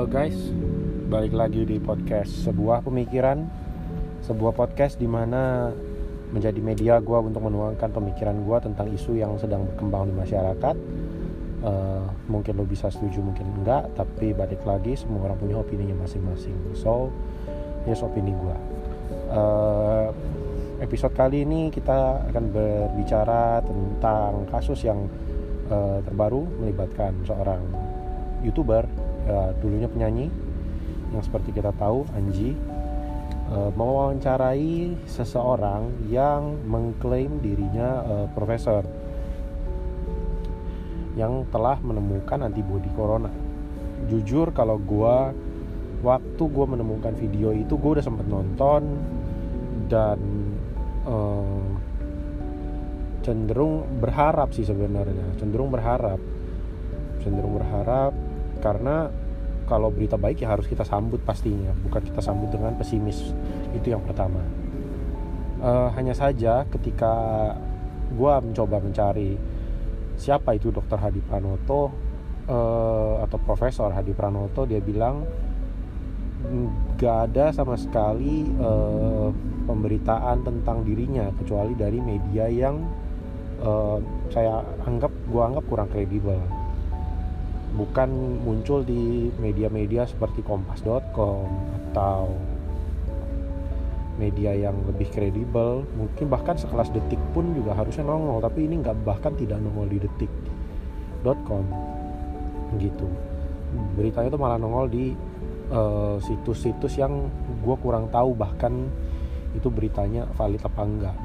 Halo guys, balik lagi di podcast sebuah pemikiran, sebuah podcast di mana menjadi media gue untuk menuangkan pemikiran gue tentang isu yang sedang berkembang di masyarakat. Uh, mungkin lo bisa setuju, mungkin enggak, tapi balik lagi semua orang punya opininya masing-masing. So, here's opini gue. Uh, episode kali ini kita akan berbicara tentang kasus yang uh, terbaru melibatkan seorang youtuber ya, dulunya penyanyi yang seperti kita tahu Anji uh, mewawancarai seseorang yang mengklaim dirinya uh, profesor yang telah menemukan antibodi corona. Jujur kalau gue waktu gue menemukan video itu gue udah sempet nonton dan uh, cenderung berharap sih sebenarnya cenderung berharap cenderung berharap karena kalau berita baik ya harus kita sambut pastinya bukan kita sambut dengan pesimis. Itu yang pertama. Uh, hanya saja ketika gue mencoba mencari siapa itu dokter Hadi Pranoto uh, atau Profesor Hadi Pranoto dia bilang gak ada sama sekali uh, pemberitaan tentang dirinya kecuali dari media yang uh, saya anggap gue anggap kurang kredibel bukan muncul di media-media seperti kompas.com atau media yang lebih kredibel. Mungkin bahkan sekelas detik pun juga harusnya nongol tapi ini nggak bahkan tidak nongol di detik.com gitu. Beritanya itu malah nongol di eh, situs-situs uh, yang gue kurang tahu bahkan itu beritanya valid apa enggak.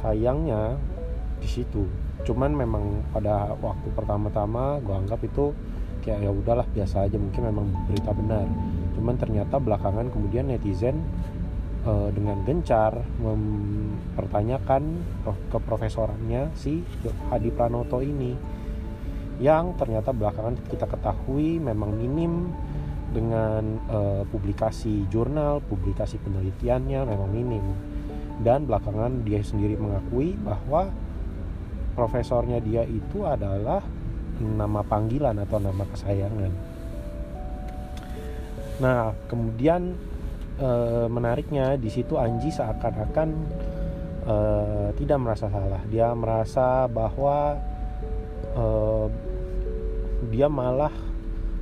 Sayangnya di situ. Cuman memang pada waktu pertama-tama gue anggap itu kayak ya udahlah biasa aja mungkin memang berita benar. Cuman ternyata belakangan kemudian netizen uh, dengan gencar mempertanyakan ke profesorannya si Hadi Pranoto ini yang ternyata belakangan kita ketahui memang minim dengan uh, publikasi jurnal, publikasi penelitiannya memang minim. Dan belakangan dia sendiri mengakui bahwa profesornya dia itu adalah nama panggilan atau nama kesayangan. Nah, kemudian e, menariknya di situ Anji seakan-akan e, tidak merasa salah. Dia merasa bahwa e, dia malah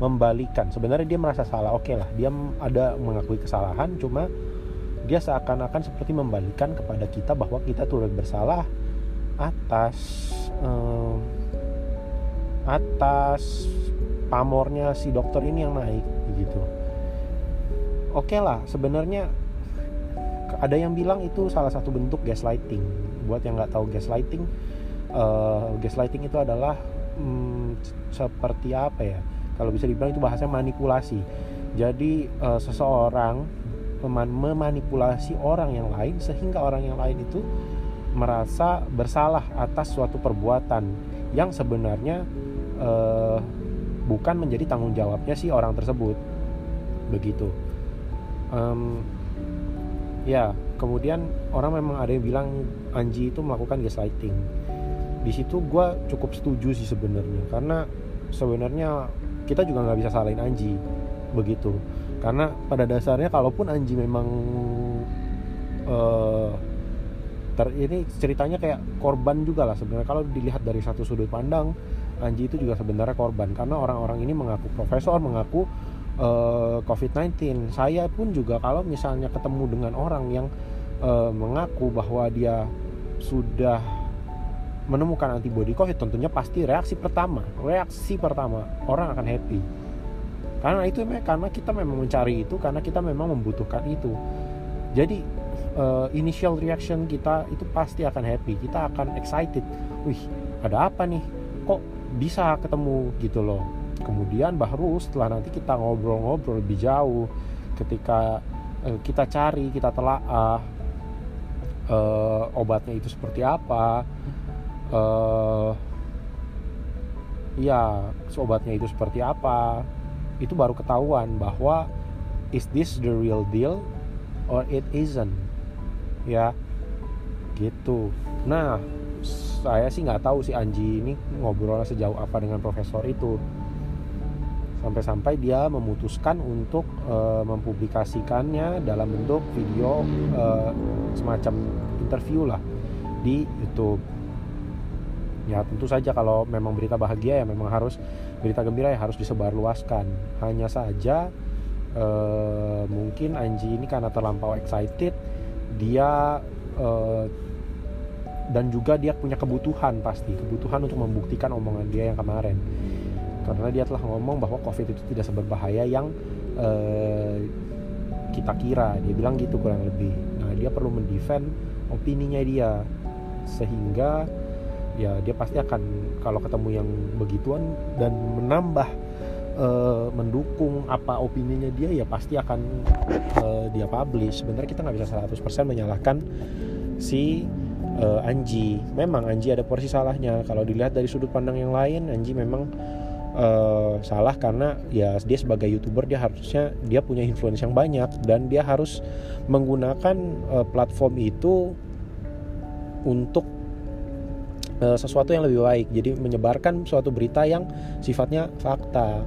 membalikan. Sebenarnya dia merasa salah. Oke okay lah, dia ada mengakui kesalahan, cuma dia seakan-akan seperti membalikan kepada kita bahwa kita turut bersalah atas um, atas pamornya si dokter ini yang naik gitu. Oke okay lah sebenarnya ada yang bilang itu salah satu bentuk gaslighting. Buat yang nggak tahu gaslighting uh, gaslighting itu adalah um, seperti apa ya? Kalau bisa dibilang itu bahasanya manipulasi. Jadi uh, seseorang memanipulasi orang yang lain sehingga orang yang lain itu merasa bersalah atas suatu perbuatan yang sebenarnya uh, bukan menjadi tanggung jawabnya si orang tersebut. Begitu. Um, ya kemudian orang memang ada yang bilang Anji itu melakukan gaslighting. Di situ gue cukup setuju sih sebenarnya karena sebenarnya kita juga nggak bisa salahin Anji. Begitu. Karena pada dasarnya kalaupun Anji memang uh, ter ini ceritanya kayak korban juga lah sebenarnya. Kalau dilihat dari satu sudut pandang Anji itu juga sebenarnya korban. Karena orang-orang ini mengaku profesor mengaku uh, eh, COVID-19 saya pun juga kalau misalnya ketemu dengan orang yang uh, mengaku bahwa dia sudah menemukan antibodi COVID tentunya pasti reaksi pertama reaksi pertama orang akan happy. Karena itu karena kita memang mencari itu karena kita memang membutuhkan itu. Jadi uh, initial reaction kita itu pasti akan happy. Kita akan excited. Wih ada apa nih? Kok bisa ketemu gitu loh. Kemudian baru setelah nanti kita ngobrol-ngobrol lebih jauh ketika uh, kita cari kita telah uh, uh, obatnya itu seperti apa uh, ya obatnya itu seperti apa itu baru ketahuan bahwa is this the real deal or it isn't ya gitu. Nah saya sih nggak tahu si Anji ini ngobrol sejauh apa dengan profesor itu. Sampai-sampai dia memutuskan untuk uh, mempublikasikannya dalam bentuk video uh, semacam interview lah di YouTube. Ya tentu saja kalau memang berita bahagia ya memang harus berita gembira ya harus disebarluaskan. Hanya saja uh, mungkin Anji ini karena terlampau excited dia uh, dan juga dia punya kebutuhan pasti kebutuhan untuk membuktikan omongan dia yang kemarin. Karena dia telah ngomong bahwa covid itu tidak seberbahaya yang uh, kita kira. Dia bilang gitu kurang lebih. Nah dia perlu mendefend opininya dia sehingga ya dia pasti akan kalau ketemu yang begituan dan menambah uh, mendukung apa opininya dia ya pasti akan uh, dia publish. Sebenarnya kita nggak bisa 100% menyalahkan si uh, Anji. Memang Anji ada porsi salahnya. Kalau dilihat dari sudut pandang yang lain Anji memang uh, salah karena ya dia sebagai youtuber dia harusnya dia punya influence yang banyak dan dia harus menggunakan uh, platform itu untuk sesuatu yang lebih baik. Jadi menyebarkan suatu berita yang sifatnya fakta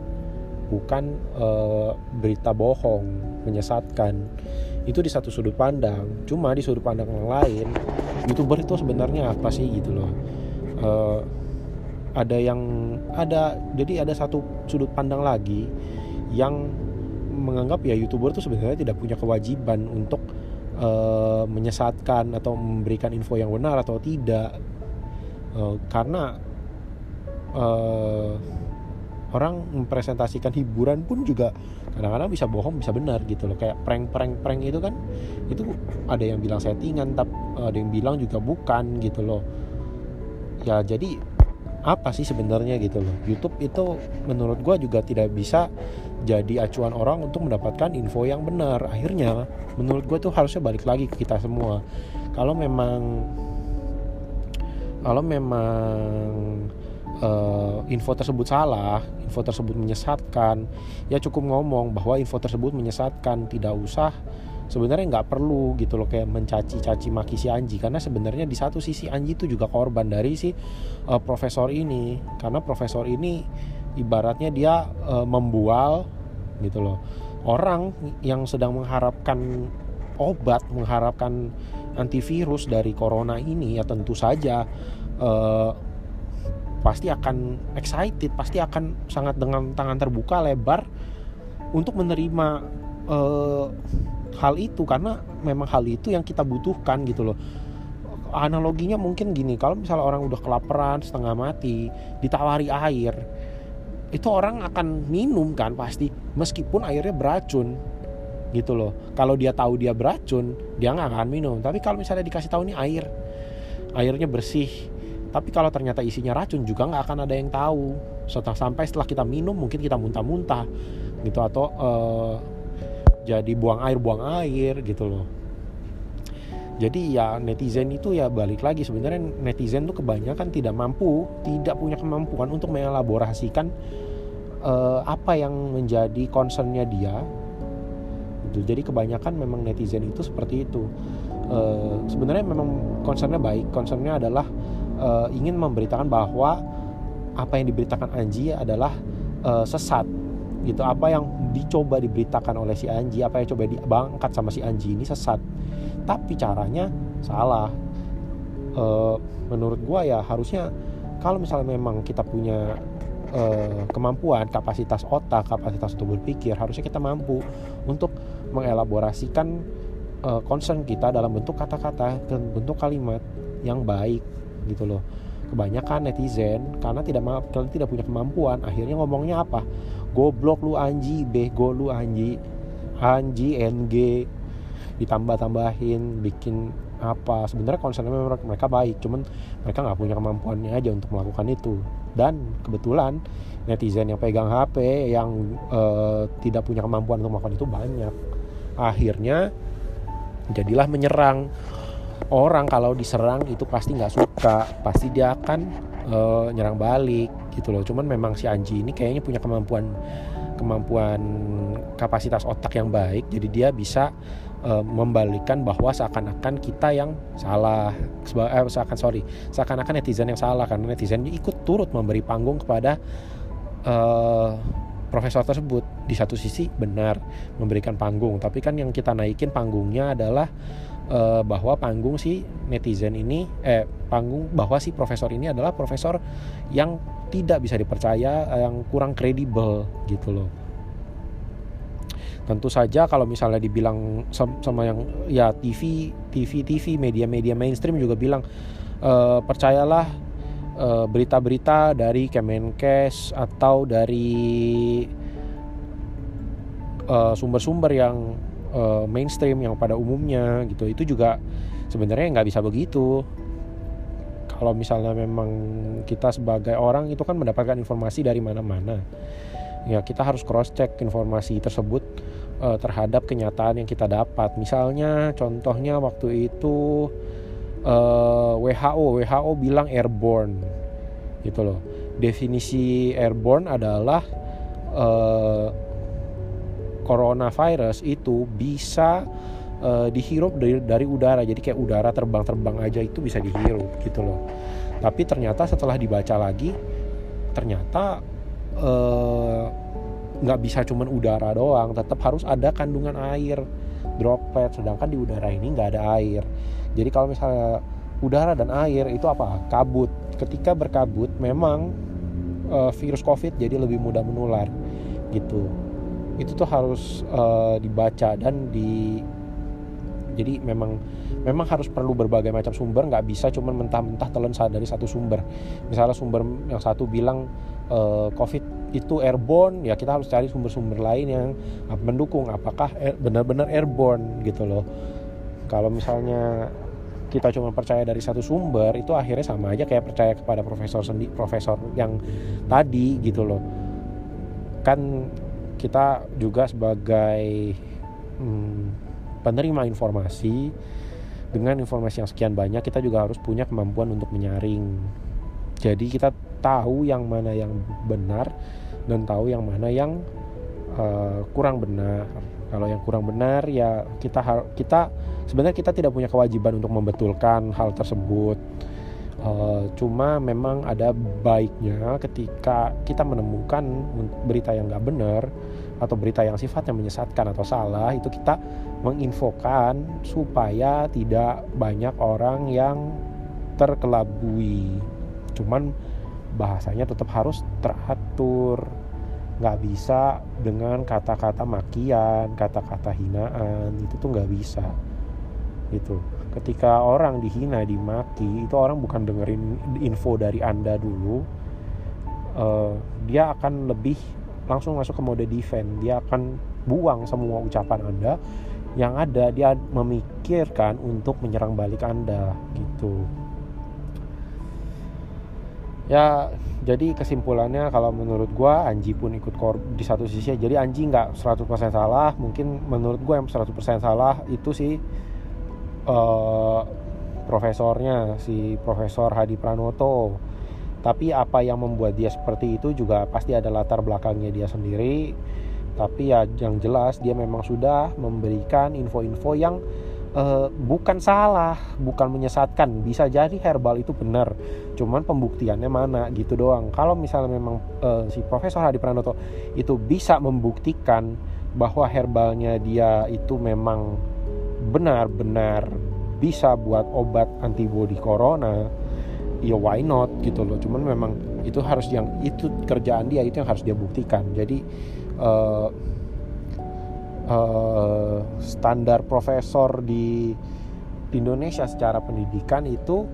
bukan uh, berita bohong menyesatkan. Itu di satu sudut pandang. Cuma di sudut pandang yang lain youtuber itu sebenarnya apa sih gitu loh. Uh, ada yang ada jadi ada satu sudut pandang lagi yang menganggap ya youtuber itu sebenarnya tidak punya kewajiban untuk uh, menyesatkan atau memberikan info yang benar atau tidak. Uh, karena uh, orang mempresentasikan hiburan pun juga kadang-kadang bisa bohong bisa benar gitu loh. Kayak prank prank prank itu kan itu ada yang bilang settingan tapi ada yang bilang juga bukan gitu loh. Ya jadi apa sih sebenarnya gitu loh? YouTube itu menurut gue juga tidak bisa jadi acuan orang untuk mendapatkan info yang benar. Akhirnya menurut gue tuh harusnya balik lagi ke kita semua. Kalau memang kalau memang uh, info tersebut salah info tersebut menyesatkan ya cukup ngomong bahwa info tersebut menyesatkan tidak usah sebenarnya nggak perlu gitu loh kayak mencaci caci maki si Anji karena sebenarnya di satu sisi Anji itu juga korban dari si uh, profesor ini karena profesor ini ibaratnya dia uh, membual gitu loh. Orang yang sedang mengharapkan obat mengharapkan antivirus dari corona ini ya tentu saja uh, pasti akan excited pasti akan sangat dengan tangan terbuka lebar untuk menerima uh, hal itu. Karena memang hal itu yang kita butuhkan gitu loh. Analoginya mungkin gini kalau misalnya orang udah kelaparan setengah mati ditawari air itu orang akan minum kan pasti meskipun airnya beracun gitu loh. Kalau dia tahu dia beracun dia nggak akan minum. Tapi kalau misalnya dikasih tahu ini air airnya bersih tapi kalau ternyata isinya racun juga nggak akan ada yang tahu. Setelah sampai setelah kita minum mungkin kita muntah-muntah gitu atau uh, jadi buang air buang air gitu loh. Jadi ya netizen itu ya balik lagi sebenarnya netizen tuh kebanyakan tidak mampu tidak punya kemampuan untuk mengelaborasikan uh, apa yang menjadi concernnya dia. Gitu jadi kebanyakan memang netizen itu seperti itu. Uh, sebenarnya memang concernnya baik concernnya adalah uh, ingin memberitakan bahwa apa yang diberitakan Anji adalah uh, sesat. Gitu apa yang dicoba diberitakan oleh si Anji apa yang coba dibangkat sama si Anji ini sesat. Tapi caranya salah. E, menurut gua ya harusnya kalau misalnya memang kita punya e, kemampuan kapasitas otak kapasitas untuk berpikir harusnya kita mampu untuk mengelaborasikan e, concern kita dalam bentuk kata-kata dan bentuk kalimat yang baik gitu loh. Kebanyakan netizen karena tidak kalian tidak punya kemampuan akhirnya ngomongnya apa? Goblok lu anji bego lu anji. Anji ng ditambah tambahin bikin apa? Sebenarnya concernnya mereka baik cuman mereka nggak punya kemampuannya aja untuk melakukan itu. Dan kebetulan netizen yang pegang HP yang uh, tidak punya kemampuan untuk melakukan itu banyak. Akhirnya jadilah menyerang orang kalau diserang itu pasti nggak suka pasti dia akan uh, nyerang balik gitu loh. Cuman memang si Anji ini kayaknya punya kemampuan kemampuan kapasitas otak yang baik jadi dia bisa uh, membalikan bahwa seakan-akan kita yang salah eh, seakan sorry seakan-akan netizen yang salah karena netizen ikut turut memberi panggung kepada uh, profesor tersebut. Di satu sisi benar memberikan panggung. Tapi kan yang kita naikin panggungnya adalah uh, bahwa panggung si netizen ini eh panggung bahwa si profesor ini adalah profesor yang tidak bisa dipercaya yang kurang kredibel gitu loh. Tentu saja kalau misalnya dibilang sama yang ya TV TV TV media-media mainstream juga bilang e, percayalah eh, berita-berita dari Kemenkes atau dari eh, sumber-sumber yang uh, mainstream yang pada umumnya gitu. Itu juga sebenarnya nggak bisa begitu. Kalau misalnya memang kita sebagai orang itu kan mendapatkan informasi dari mana-mana. Ya kita harus cross check informasi tersebut uh, terhadap kenyataan yang kita dapat. Misalnya contohnya waktu itu uh, WHO WHO bilang airborne gitu loh. Definisi airborne adalah uh, coronavirus itu bisa uh, dihirup dari, dari udara. Jadi kayak udara terbang-terbang aja itu bisa dihirup gitu loh. Tapi ternyata setelah dibaca lagi ternyata uh, nggak bisa cuman udara doang tetap harus ada kandungan air droplet sedangkan di udara ini nggak ada air jadi kalau misalnya udara dan air itu apa? Kabut. Ketika berkabut memang uh, virus covid jadi lebih mudah menular gitu. Itu tuh harus uh, dibaca dan di jadi memang memang harus perlu berbagai macam sumber. Nggak bisa cuma mentah-mentah telan dari satu sumber. Misalnya sumber yang satu bilang uh, covid itu airborne ya kita harus cari sumber-sumber lain yang mendukung apakah benar-benar airborne gitu loh. Kalau misalnya kita cuma percaya dari satu sumber itu akhirnya sama aja kayak percaya kepada profesor sendi profesor yang tadi gitu loh kan kita juga sebagai hmm, penerima informasi dengan informasi yang sekian banyak kita juga harus punya kemampuan untuk menyaring jadi kita tahu yang mana yang benar dan tahu yang mana yang uh, kurang benar. Kalau yang kurang benar ya kita kita sebenarnya kita tidak punya kewajiban untuk membetulkan hal tersebut. Uh, cuma memang ada baiknya ketika kita menemukan berita yang nggak benar atau berita yang sifatnya menyesatkan atau salah itu kita menginfokan supaya tidak banyak orang yang terkelabui. Cuman bahasanya tetap harus teratur nggak bisa dengan kata-kata makian kata-kata hinaan itu tuh nggak bisa gitu. Ketika orang dihina dimaki itu orang bukan dengerin info dari anda dulu uh, dia akan lebih langsung masuk ke mode defend dia akan buang semua ucapan anda yang ada. Dia memikirkan untuk menyerang balik anda gitu. Ya jadi kesimpulannya kalau menurut gue Anji pun ikut kor di satu sisi jadi Anji nggak 100% salah. Mungkin menurut gue yang 100% salah itu sih uh, profesornya si Profesor Hadi Pranoto tapi apa yang membuat dia seperti itu juga pasti ada latar belakangnya dia sendiri tapi ya yang jelas dia memang sudah memberikan info-info yang uh, bukan salah, bukan menyesatkan. Bisa jadi herbal itu benar, cuman pembuktiannya mana gitu doang. Kalau misalnya memang uh, si Profesor Hadi Pranoto itu bisa membuktikan bahwa herbalnya dia itu memang benar-benar bisa buat obat antibodi corona, ya why not gitu loh. Cuman memang itu harus yang itu kerjaan dia itu yang harus dia buktikan. Jadi uh, uh, standar profesor di, di Indonesia secara pendidikan itu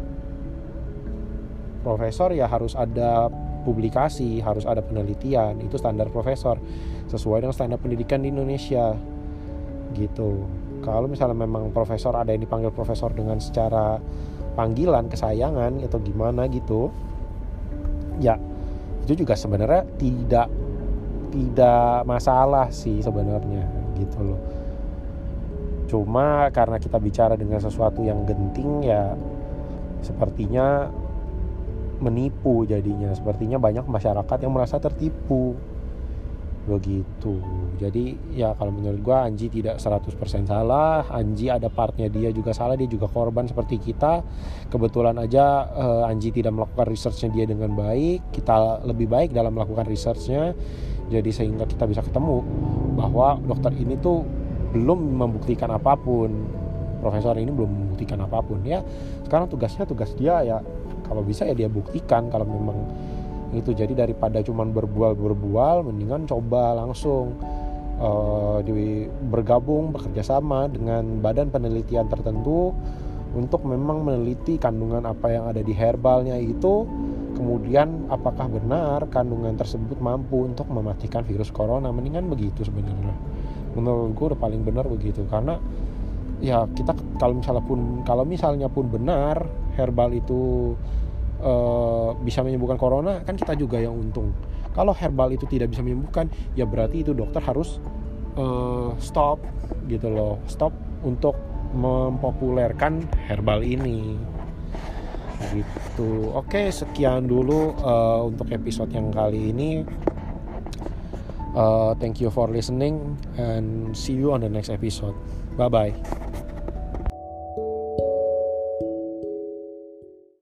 profesor ya harus ada publikasi, harus ada penelitian, itu standar profesor sesuai dengan standar pendidikan di Indonesia gitu. Kalau misalnya memang profesor ada yang dipanggil profesor dengan secara panggilan kesayangan atau gimana gitu, ya itu juga sebenarnya tidak tidak masalah sih sebenarnya gitu loh. Cuma karena kita bicara dengan sesuatu yang genting ya sepertinya menipu jadinya. Sepertinya banyak masyarakat yang merasa tertipu begitu. Jadi ya kalau menurut gue Anji tidak 100% salah. Anji ada partnya dia juga salah dia juga korban seperti kita. Kebetulan aja uh, Anji tidak melakukan researchnya dia dengan baik. Kita lebih baik dalam melakukan researchnya. Jadi sehingga kita bisa ketemu bahwa dokter ini tuh belum membuktikan apa pun. Profesor ini belum membuktikan apa pun ya. Sekarang tugasnya tugas dia ya. Kalau bisa ya dia buktikan kalau memang itu jadi daripada cuman berbual berbual mendingan coba langsung uh, di bergabung bekerja sama dengan badan penelitian tertentu untuk memang meneliti kandungan apa yang ada di herbalnya itu. Kemudian apakah benar kandungan tersebut mampu untuk mematikan virus corona? Mendingan begitu sebenarnya. Menurut gue paling benar begitu. Karena ya kita kalau misalnya pun kalau misalnya pun benar herbal itu uh, bisa menyembuhkan corona kan kita juga yang untung. Kalau herbal itu tidak bisa menyembuhkan ya berarti itu dokter harus uh, stop gitu loh. Stop untuk mempopulerkan herbal ini. Gitu. Oke sekian dulu uh, untuk episode yang kali ini. Uh, thank you for listening and see you on the next episode. Bye bye